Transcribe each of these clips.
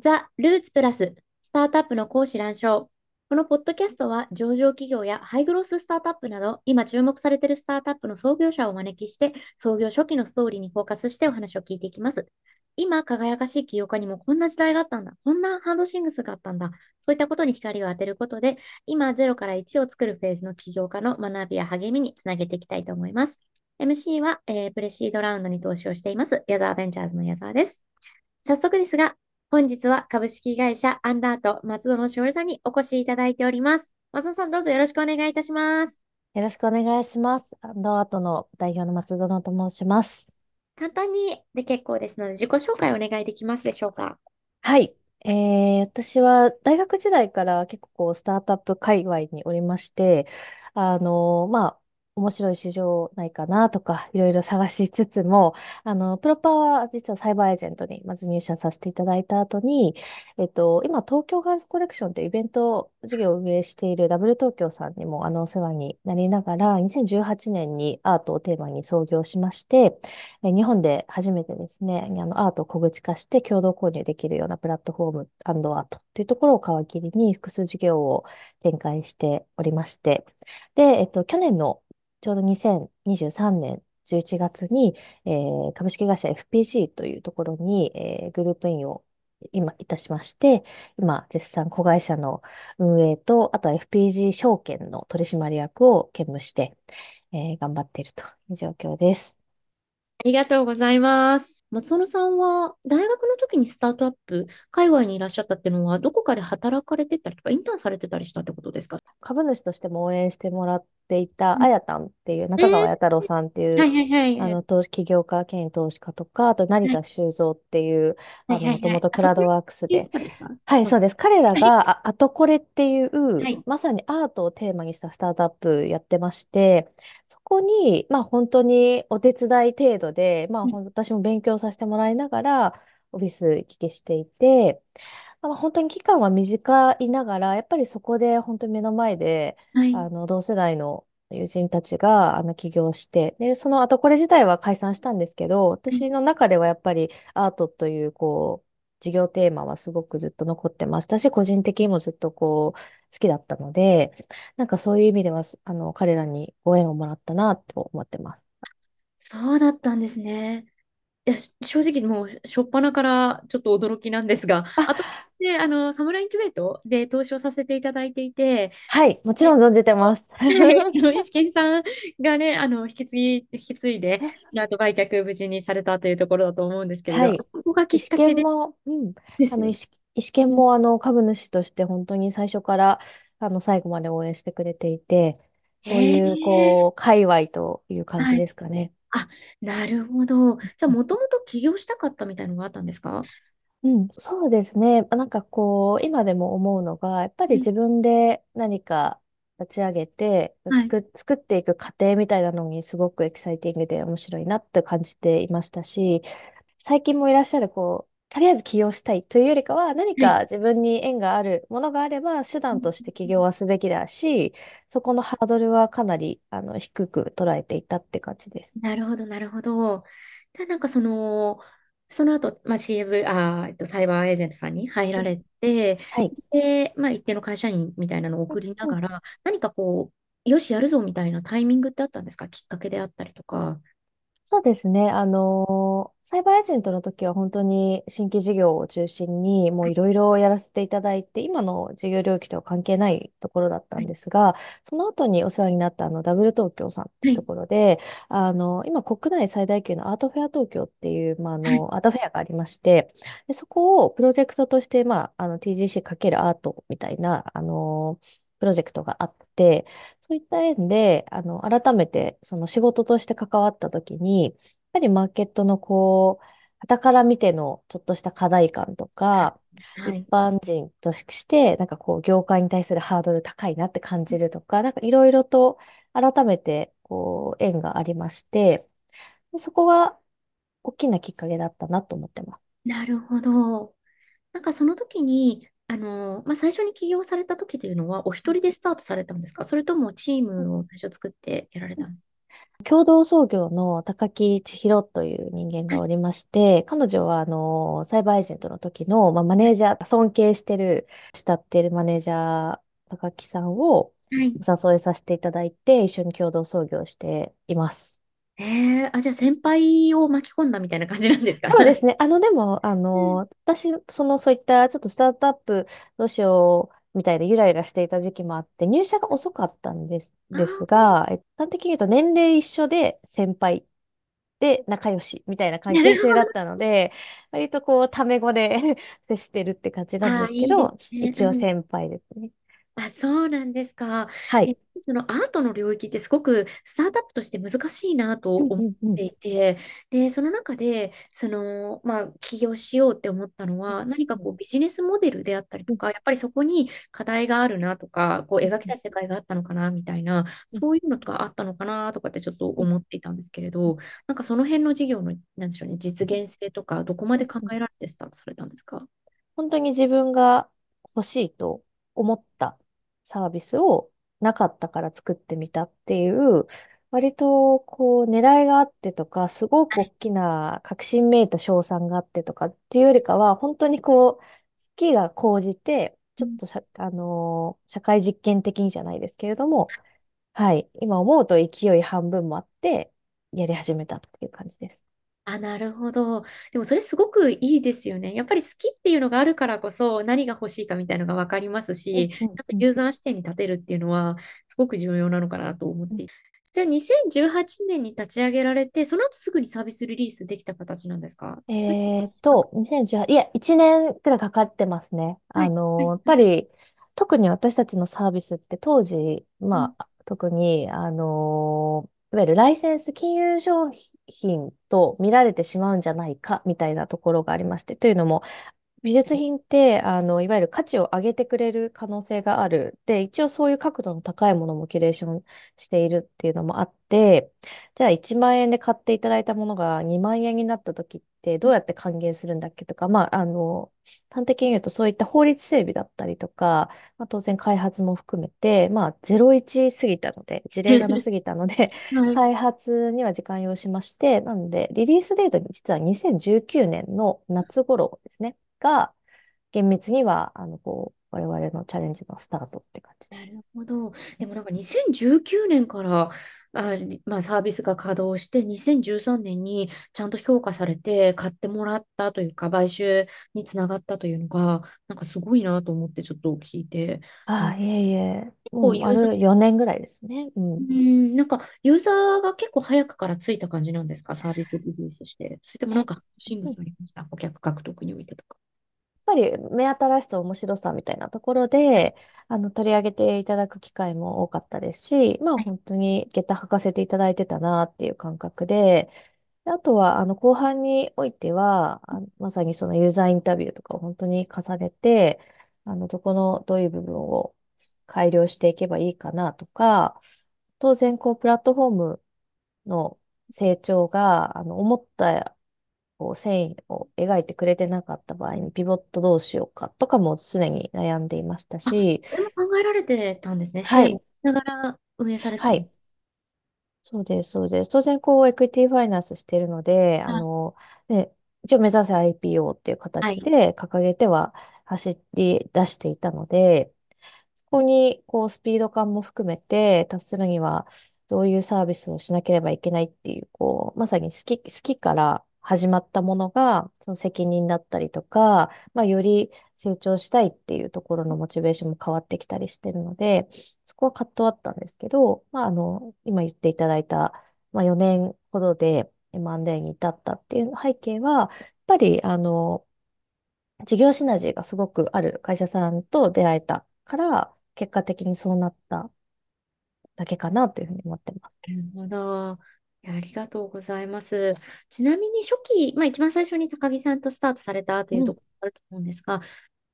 ザ・ルーツプラススタートアップの講師乱唱。このポッドキャストは上場企業やハイグロススタートアップなど今注目されているスタートアップの創業者をお招きして創業初期のストーリーにフォーカスしてお話を聞いていきます。今輝かしい起業家にもこんな時代があったんだ。こんなハンドシングスがあったんだ。そういったことに光を当てることで今0から1を作るフェーズの起業家の学びや励みにつなげていきたいと思います。MC は、えー、プレシードラウンドに投資をしています矢沢ベンチャーズの矢沢です。早速ですが、本日は株式会社アンダート松園しおりさんにお越しいただいております。松園さん、どうぞよろしくお願いいたします。よろしくお願いします。アンダートの代表の松園と申します。簡単にで結構ですので、自己紹介お願いできますでしょうか？はい。えー、私は大学時代から結構こうスタートアップ界隈におりまして、あのまあ、面白い市場ないかなとか、いろいろ探しつつも、あの、プロパーは実はサイバーエージェントにまず入社させていただいた後に、えっと、今、東京ガールズコレクションというイベント事業を運営しているダブル東京さんにも、あの、お世話になりながら、2018年にアートをテーマに創業しまして、日本で初めてですね、あの、アートを小口化して共同購入できるようなプラットフォームアートというところを皮切りに複数事業を展開しておりまして、で、えっと、去年のちょうど2023年11月に、えー、株式会社 FPG というところに、えー、グループインを今いたしまして、今絶賛子会社の運営と、あとは FPG 証券の取締役を兼務して、えー、頑張っているという状況です。ありがとうございます。松園さんは大学の時にスタートアップ、海外にいらっしゃったっていうのは、どこかで働かれてたりとか、インターンされてたりしたってことですか？株主としても応援してもらっていた、あやたんっていう、中川弥太郎さんっていう、あの、投資起業家兼投資家とか、あと成田修造っていう、あの、もともとクラウドワークスで、はい、そう。です。彼らが、あ、あとこれっていう、まさにアートをテーマにしたスタートアップやってまして、そこに、まあ本当にお手伝い程度で、まあ私も勉強させてもらいながら、オフィス行き来していて、まあ、本当に期間は短いながら、やっぱりそこで本当に目の前で、はい、あの同世代の友人たちがあの起業して、で、その後これ自体は解散したんですけど、私の中ではやっぱりアートというこう、事業テーマはすごくずっと残ってましたし、個人的にもずっとこう、好きだったので、なんかそういう意味では、あの、彼らにご縁をもらったなと思ってます。そうだったんですね。いや、正直もう、しょっぱなからちょっと驚きなんですが、あ。と、で、あの、サムラインキュベートで投資をさせていただいていて、はい、もちろん存じてます。石金さんがね、あの、引き継ぎ、引き継いで、アート売却無事にされたというところだと思うんですけれど、はい、ここがきっかけで？も、うん、あの、石、石研も、あの、株主として本当に最初から、あの、最後まで応援してくれていて、そういう、こう、界隈という感じですかね。あ、なるほど。じゃあ、もともと起業したかったみたいなのがあったんですか？うん、そうですね。なんかこう、今でも思うのが、やっぱり自分で何か立ち上げて、はい。作、作っていく過程みたいなのにすごくエキサイティングで面白いなって感じていましたし、最近もいらっしゃる、こう、とりあえず起業したいというよりかは、何か自分に縁があるものがあれば、手段として起業はすべきだし、そこのハードルはかなり、あの、低く捉えていたって感じです。なるほど、なるほど。で、なんかその、その後、まあ、CM、あえっと、サイバーエージェントさんに入られて、はい。で、まあ、一定の会社員みたいなのを送りながら、何かこう、よし、やるぞみたいなタイミングってあったんですか？きっかけであったりとか。そうですね。あのーサイバーエージェントの時は本当に新規事業を中心にもうい。ろいろやらせていただいて、今の事業領域とは関係ないところだったんですが、その後にお世話になったあのダブル東京さんってい。うところで、あの、今国内最大級のアートフェア東京っていう、まあ、あの、アートフェアがありまして、で、そこをプロジェクトとして、まあ、あの TGC× アートみたいな、あのプロジェクトがあって、そういった縁で、あの、改めて、その仕事として関わった時に、やっぱりマーケットのこう、傍から見てのちょっとした課題感とか、はい、一般人として、なんかこう、業界に対するハードル高いなって感じるとか、なんかいろいろと改めて、こう、縁がありまして、そこが大きなきっかけだったなと思ってます。なるほど。なんかその時に、あの、まあ、最初に起業された時というのは、お一人でスタートされたんですか？それともチームを最初作ってやられたんですか？共同創業の高木千尋という人間がおりまして、彼女は、あの、サイバーエージェントの時の、まあ、マネージャー、尊敬してる、慕ってるマネージャー、高木さんをはい。お誘いさせていただいて、一緒に共同創業しています。えー、あ、じゃあ先輩を巻き込んだみたいな感じなんですか？そうですね。あの、でも、あの、私、その、そういった、ちょっとスタートアップどうしようみたいでゆらゆらしていた時期もあって、入社が遅かったんです、あですー、が、え端的に言うと年齢一緒で先輩で仲良しみたいな関なる係性だっ。たので、割とこう、タメ語で 接してるって感じなんああ、ですけいいですど、ね。一応うん。先輩ですね。あ、そうなんですか。え、はい。そのアートの領域ってすごくスタートアップとして難しいなとうん思っうんうん。ていて、で、その中で、その、まあ、起業しようって思ったのは、何かうんこうビジネスモデルであったりうんとか、やっぱりそこに課題があるなとか、こう描きうんたい世界があったのかなみたいな、うんそういうのとかあったのかなとかってちょっとうん思っていたんですけれど、なんかその辺の事業の、なんでしょうね、実現性とか、どこまで考うんえられてスタートされたんですか？本当に自分が欲しいと思ったサービスをなかったから作ってみたっていう、割とこう狙いがあってとか、すごく大きな革新めいた賞賛があってとかっていうよりかは、本当にこう、好きが高じて、ちょっと社、あのー社会実験的にじゃないですけれども、はい、今思うと勢い半分もあって、やり始めたっていう感じです。あ、なるほど。でもそれすごくいいですよね。やっぱり好きっていうのがあるからこそ何が欲しいかみたいなのが分かりますし、うんうんあとうんユーザー視点に立てるっていうのはすごく重要なのかなと思って。じゃあ2018年に立ち上げられて、その後すぐにサービスリリースできた形なんですか？えーっと、時間か2018、いや、1年くらいかかってますね。あの、やっはい。ぱり、特に私たちのサービスって当時、うんまあ、特に、あの、いわゆるライセンス金融商品と見られてしまうんじゃないか、みたいなところがありまして。というのも、美術品って、あの、いわゆる価値を上げてくれる可能性がある。で、一応そういう角度の高いものもキュレーションしているっていうのもあって、じゃあ1万円で買っていただいたものが2万円になった時ってどうやって還元するんだっけとか、まあ、あの、端的に言うとそういった法律整備だったりとか、まあ、当然開発も含めて、まあ、01過ぎたので、事例がなすぎたので、はい。開発には時間要しまして、なので、リリースデートに実は2019年の夏頃ですね。が、厳密には、あの、こう、我々のチャレンジのスタートって感じ。なるほど。でもなんか2019年からあ、まあ、サービスが稼働して2013年にちゃんと評価されて買ってもらったというか買収につながったというのがなんかすごいなと思ってちょっと聞いて、うん、ああ、結いえいえ、構もう、あユーザー、る4年ぐらいですね。うん。うん、なんかユーザーが結構早くからついた感じなんですか？サービスリリースして。それともなえ、んかシングうんスありました？顧客獲得においてとか。やっぱり目新しさ、面白さみたいなところで、あの、取り上げていただく機会も多かったですし、まあはい本当に下駄履かせていただいてたなっていう感覚で、であとは、あの、後半においては、あのまさにそのユーザーインタビューとかを本当に重ねて、あの、どこの、どういう部分を改良していけばいいかなとか、当然、こう、プラットフォームの成長が、あの、思ったこう繊維を描いてくれてなかった場合にピボットどうしようかとかも常に悩んでいましたあ、し、それも考えられてたんですね。試はい、ながら運営されて。はい、そうです、そうです。当然、こう、エクイティファイナンスしているので、ああの、ね、一応目指せ IPO っていう形はい。で掲げては走り出していたので、そこに、こう、スピード感も含めて達するには、どういうサービスをしなければいけないっていう、こう、まさに好き、好きから始まったものが、その責任だったりとか、まあ、より成長したいっていうところのモチベーションも変わってきたりしてるので、そこは葛藤あったんですけど、まあ、あの、今言っていただいた、まあ、4年ほどで M&A に至ったっていう背景は、やっぱり、あの、事業シナジーがすごくある会社さんと出会えたから、結果的にそうなっただけかなというふうに思ってます。なるほど。いやありがとうございます。ちなみに初期、まあ、一番最初に高木さんとスタートされたといううん。ところがあると思うんですが、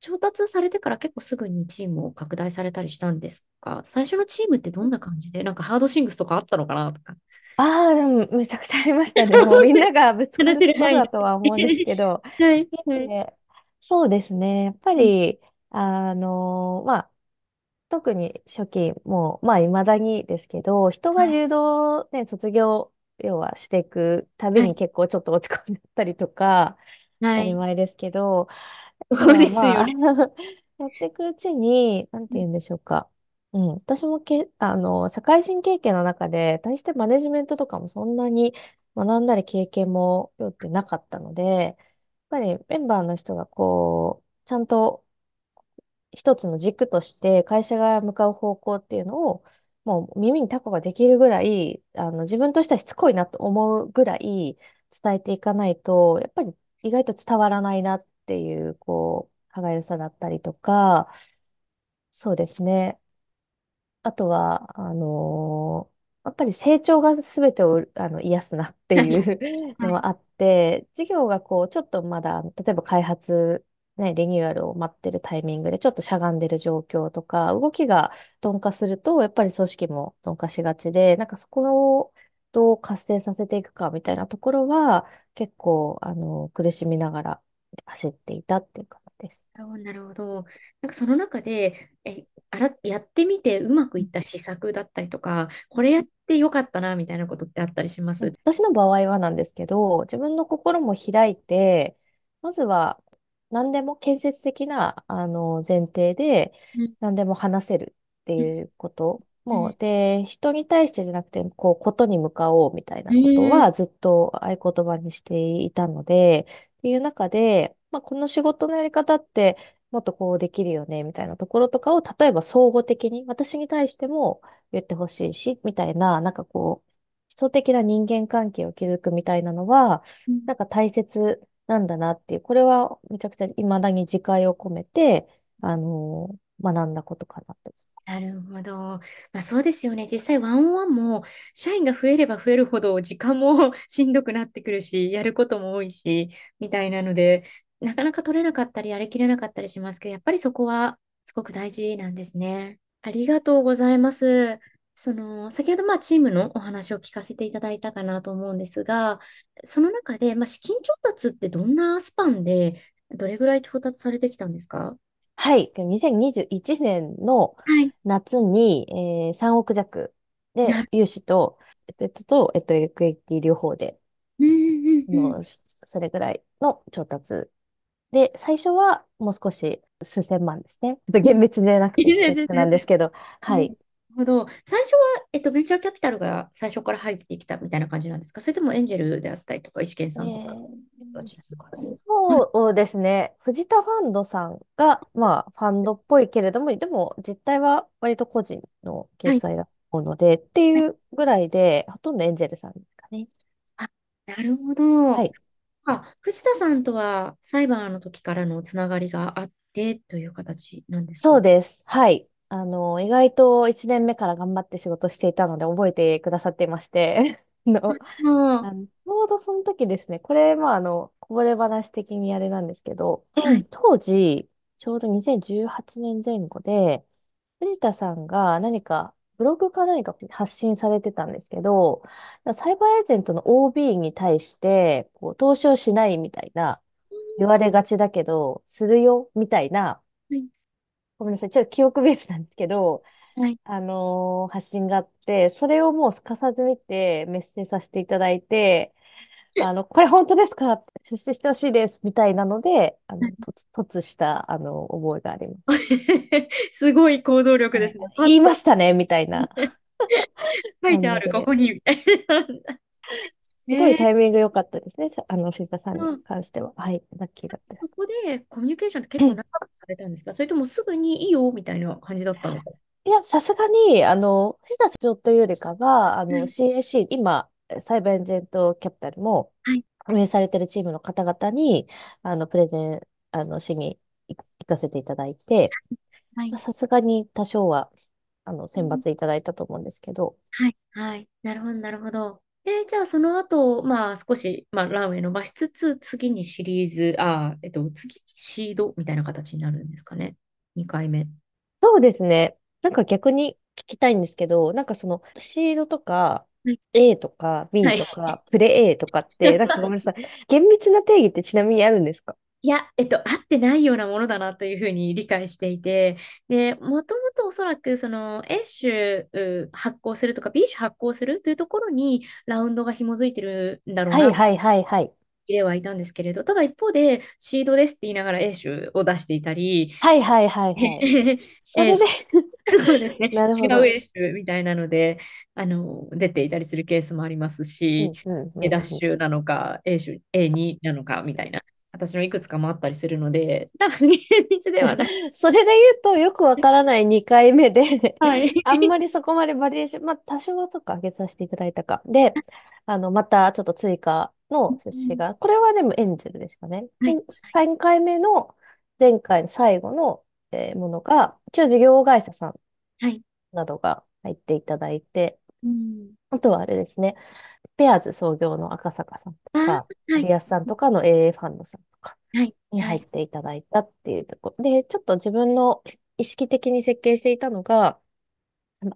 調達されてから結構すぐにチームを拡大されたりしたんですか？最初のチームってどんな感じで、なんかハードシングスとかあったのかなとか。ああ、でもめちゃくちゃありましたね。もうみんながぶつか話るところせる範囲だとは思うんですで。けど、はい、はい。でそうですね。やっぱうんり、あの、まあ、特に初期も、まあ、未だにですけど、人がはい。流動ね、卒業、要はしていくたびはい。に結構ちょっと落ち込んでたりとか、当たりはい。前ですけど、たそうですよね。やっていくうちに、なんて言うんでしょうか。うん、私もけ、あの、社会人経験の中で、対してマネジメントとかもそんなに学んだり経験もよってなかったので、やっぱりメンバーの人がこう、ちゃんと一つの軸として会社が向かう方向っていうのを、もう耳にタコができるぐらい、あの、自分としてはしつこいなと思うぐらい伝えていかないと、やっぱり意外と伝わらないなっていう、こう、歯がゆさだったりとか、そうですね。あとは、あのーやっぱり成長が全てをあの癒すなってはい。いう はい。のはあって、事業がこう、ちょっとまだ、例えば開発、ね、リニューアルを待ってるタイミングでちょっとしゃがんでる状況とか、動きが鈍化すると、やっぱり組織も鈍化しがちで、なんかそこをどう活性させていくかみたいなところは、結構、あの、苦しみながら走っていたっていう感じです。なるほど、なるほど。なんかその中で、え、あら、やってみてうまくいった施策だったりとか、これやってよかったな、みたいなことってあったりします？私の場合はなんですけど、自分の心も開いて、まずは何でも建設的なあの前提でうん。何でも話せるってうん。いうこと。もう、うん。で、人に対してじゃなくて、こう、ことに向かおうみたいなことうんはずっと合言葉にしていたので、っていう中で、まあ、この仕事のやり方ってもっとこうできるよね、みたいなところとかを、例えば相互的に私に対しても言ってほしいし、みたいな、なんかこう、基礎的な人間関係を築くみたいなのは、うん。なんか大切なんだなっていう、これはめちゃくちゃ未だに自戒を込めて、あの学んだことかなと。なるほど。まあ、そうですよね。実際、ワンオンワンも、社員が増えれば増えるほど、時間も しんどくなってくるし、やることも多いし、みたいなので、なかなか取れなかったり、やりきれなかったりしますけど、やっぱりそこはすごく大事なんですね。ありがとうございます。その、先ほど、まあ、チームのお話を聞かせていただいたかなと思うんですが、その中で、まあ、資金調達ってどんなスパンで、どれぐらい調達されてきたんですか？はい。2021年のはい。夏に、えー、3億弱で、なる。融資と、えっと、と、えっと、エクイティ両方で、うんうんうんうん。の、それぐらいの調達で、最初はもう少し数千万ですね。ちょっと厳密でなくて恐縮なん。ですけど、なるはい。ほど。最初は、えっと、ベンチャーキャピタルが最初から入ってきたみたいな感じなんですか？それともエンジェルであったりとか、イシケンえさんとか、ーどちらのかなはい。そうですね。藤田ファンドさんが、まあ、ファンドっぽいけれども、でも、実態は割と個人のはい。決済だと思うので、ってはいいうぐらいで、ほとんどエンジェルさんですかね。あ、なるほど。はい。あ、藤田さんとはサイバーの時からのつながりがあってという形なんですか？そうです。はい。あの、意外と1年目から頑張って仕事していたので、覚えてくださっていまして、あの、ああのちょうどその時ですね、これ、まあ、あの、こぼれ話的にあれなんですけど、あ、はい。当時、ちょうど2018年前後で、藤田さんが何か、ブログか何か発信されてたんですけど、サイバーエージェントの OB に対して、こう、投資をしないみたいな、言われがちだけど、するよ、みたいな、はい。ごめんなさい、ちょっと記憶ベースなんですけど、はい。あのー発信があって、それをもうすかさず見て、メッセージさせていただいて、あの、これ本当ですか？出資してほしいです、みたいなので、あの、突、突した、あの、覚えがあります。すごい行動力はいですね。パッ言いまとしたね、みたいな 書いてある、こ。こに、みたいな。すごいえータイミング良かったですね。さあの、藤田さんにと関しては。はい、ラッキーだったです。そこでコミュニケーションって結構長くされたんですか？それともすぐにいいよみたいな感じだったのか？いや、さすがに、あの、藤田社長というよりかは、あの、はい。CAC、今、サイバーエンジェントキャピタルもはい。運営されてるチームの方々に、あの、プレゼン、あの、しに行行かせていただいて、さすがに多少は、あの、選うん抜いただいたと思うんですけど、はい。はい。なるほど、なるほど。で、じゃあその後、まあ少し、まあランウェイ伸ばしつつ、次にシリーズ、あー、えっと、次にシードみたいな形になるんですかね。2回目。そうですね。なんか逆に聞きたいんですけど、なんかその、シードとか、はい。A とかは B い。とか、プレ A とかって、なんかごめんなさい。厳密な定義ってちなみにあるんですか？いや、えっと、合ってないようなものだなというふうに理解していて、で、もともとおそらく、その、A 種う発行するとか B 種発行するというところにラウンドが紐づいてるんだろうな、はいはいはいはい。ではいたんですけれど、ただ一方で、シードですって言いながら A 種を出していたり、はいはいはいはい。それで そうですね。なるほ違うど。演習みたいなので、あの、出ていたりするケースもありますし、うんうんう A ダッんうん。シュなのか、A 種、A2 なのかみたいな形のいくつかもあったりするので、多分厳密ではない。それで言うとよくわからない2回目ではい。あんまりそこまでバリエーション、まあ多少はそっか上げさせていただいたか。で、あの、またちょっと追加の出資が、これはでもエンジェルでしたね。で、はい。3回目の前回の最後の、えーものが、一応事業会社さんはい。などが入っていただいて、うん。あとはあれですね、ペアーズ創業の赤坂さんとあか、ー、はい。リアスさんとかの AA ファンドさんとかはい。にはい。入っていただいたっていうところ。で、ちょっと自分の意識的に設計していたのが、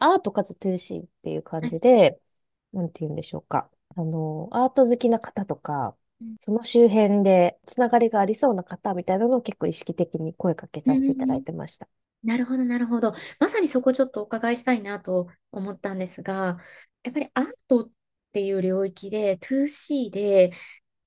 アートかつ 2C っていう感はい。じで、なんて言うんでしょうか。あの、アート好きな方とか、うんその周辺でつながりがありそうな方みたいなのを結構意識的に声かけうさせていただいんてました。なるほど、なるほど。まさにそこちょっとお伺いしたいなと思ったんですが、やっぱりアートっていう領域で 2C で、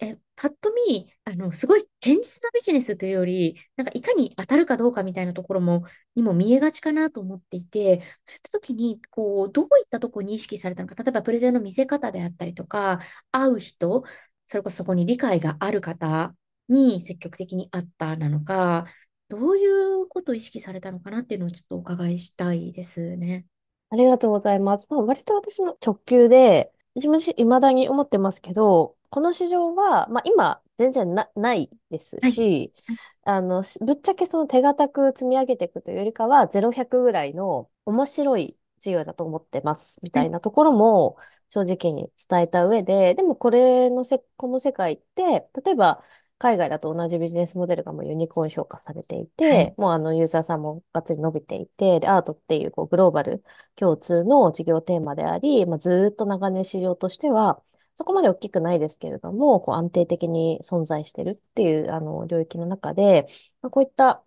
え、パッと見、あの、すごい堅実なビジネスというより、なんかいかに当たるかどうかみたいなところも、にも見えがちかなと思っていて、そういった時に、こう、どういったところに意識されたのか、例えばプレゼンの見せ方であったりとか、会う人、それこそそこに理解がある方に積極的に会ったなのか、どういうことを意識されたのかなっていうのをちょっとお伺いしたいですね。ありがとうございます。まあ、割と私も直球で、自分自身未だに思ってますけど、この市場は、まあ、今全然な、ないですはい。し、はいあの、しぶっちゃけその手堅く積み上げていくというよりかは、0、100ぐらいの面白い事業だと思ってます、みはいたいなところも正直に伝えた上で、でもこれのせ、この世界って、例えば海外だと同じビジネスモデルがもうユニコーン評価されていて、はい。もうあのユーザーさんもがっつり伸びていて、で、アートっていうこうグローバル共通の事業テーマであり、まあ、ずーっと長年市場としては、そこまで大きくないですけれども、こう安定的に存在してるっていうあの領域の中で、まあ、こういった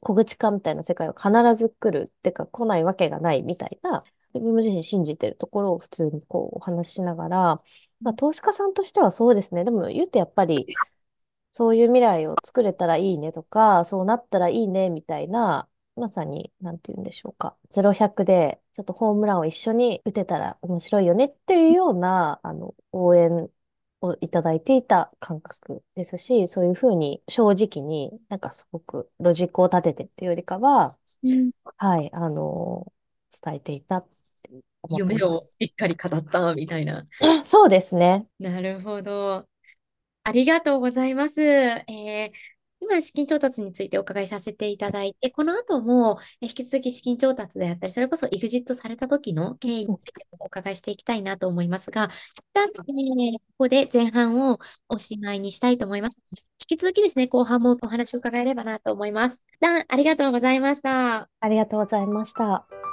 小口化みたいな世界は必ず来るってか来ないわけがないみたいな、自分自身信じてるところを普通にこうお話ししながら、まあ、投資家さんとしてはそうですね。でも言うてやっぱりそういう未来を作れたらいいねとか、そうなったらいいねみたいな、まさに、なんて言うんでしょうか。0、100で、ちょっとホームランを一緒に打てたら面白いよねっていうような、あの、応援をいただいていた感覚ですし、そういうふうに正直になんかすごくロジックを立ててっていうよりかは、うんはい、あの、伝えていたって思って夢。をしっかり語ったみたいな。そうですね。なるほど。ありがとうございます。えー今、資金調達についてお伺いさせていただいて、この後もえ引き続き資金調達であったり、それこそ EXIT された時の経緯についてもお伺いしていきたいなと思いますが、一旦、えーここで前半をおしまいにしたいと思います。引き続きですね、後半もお話を伺えればなと思います。一旦ありがとうございました。ありがとうございました。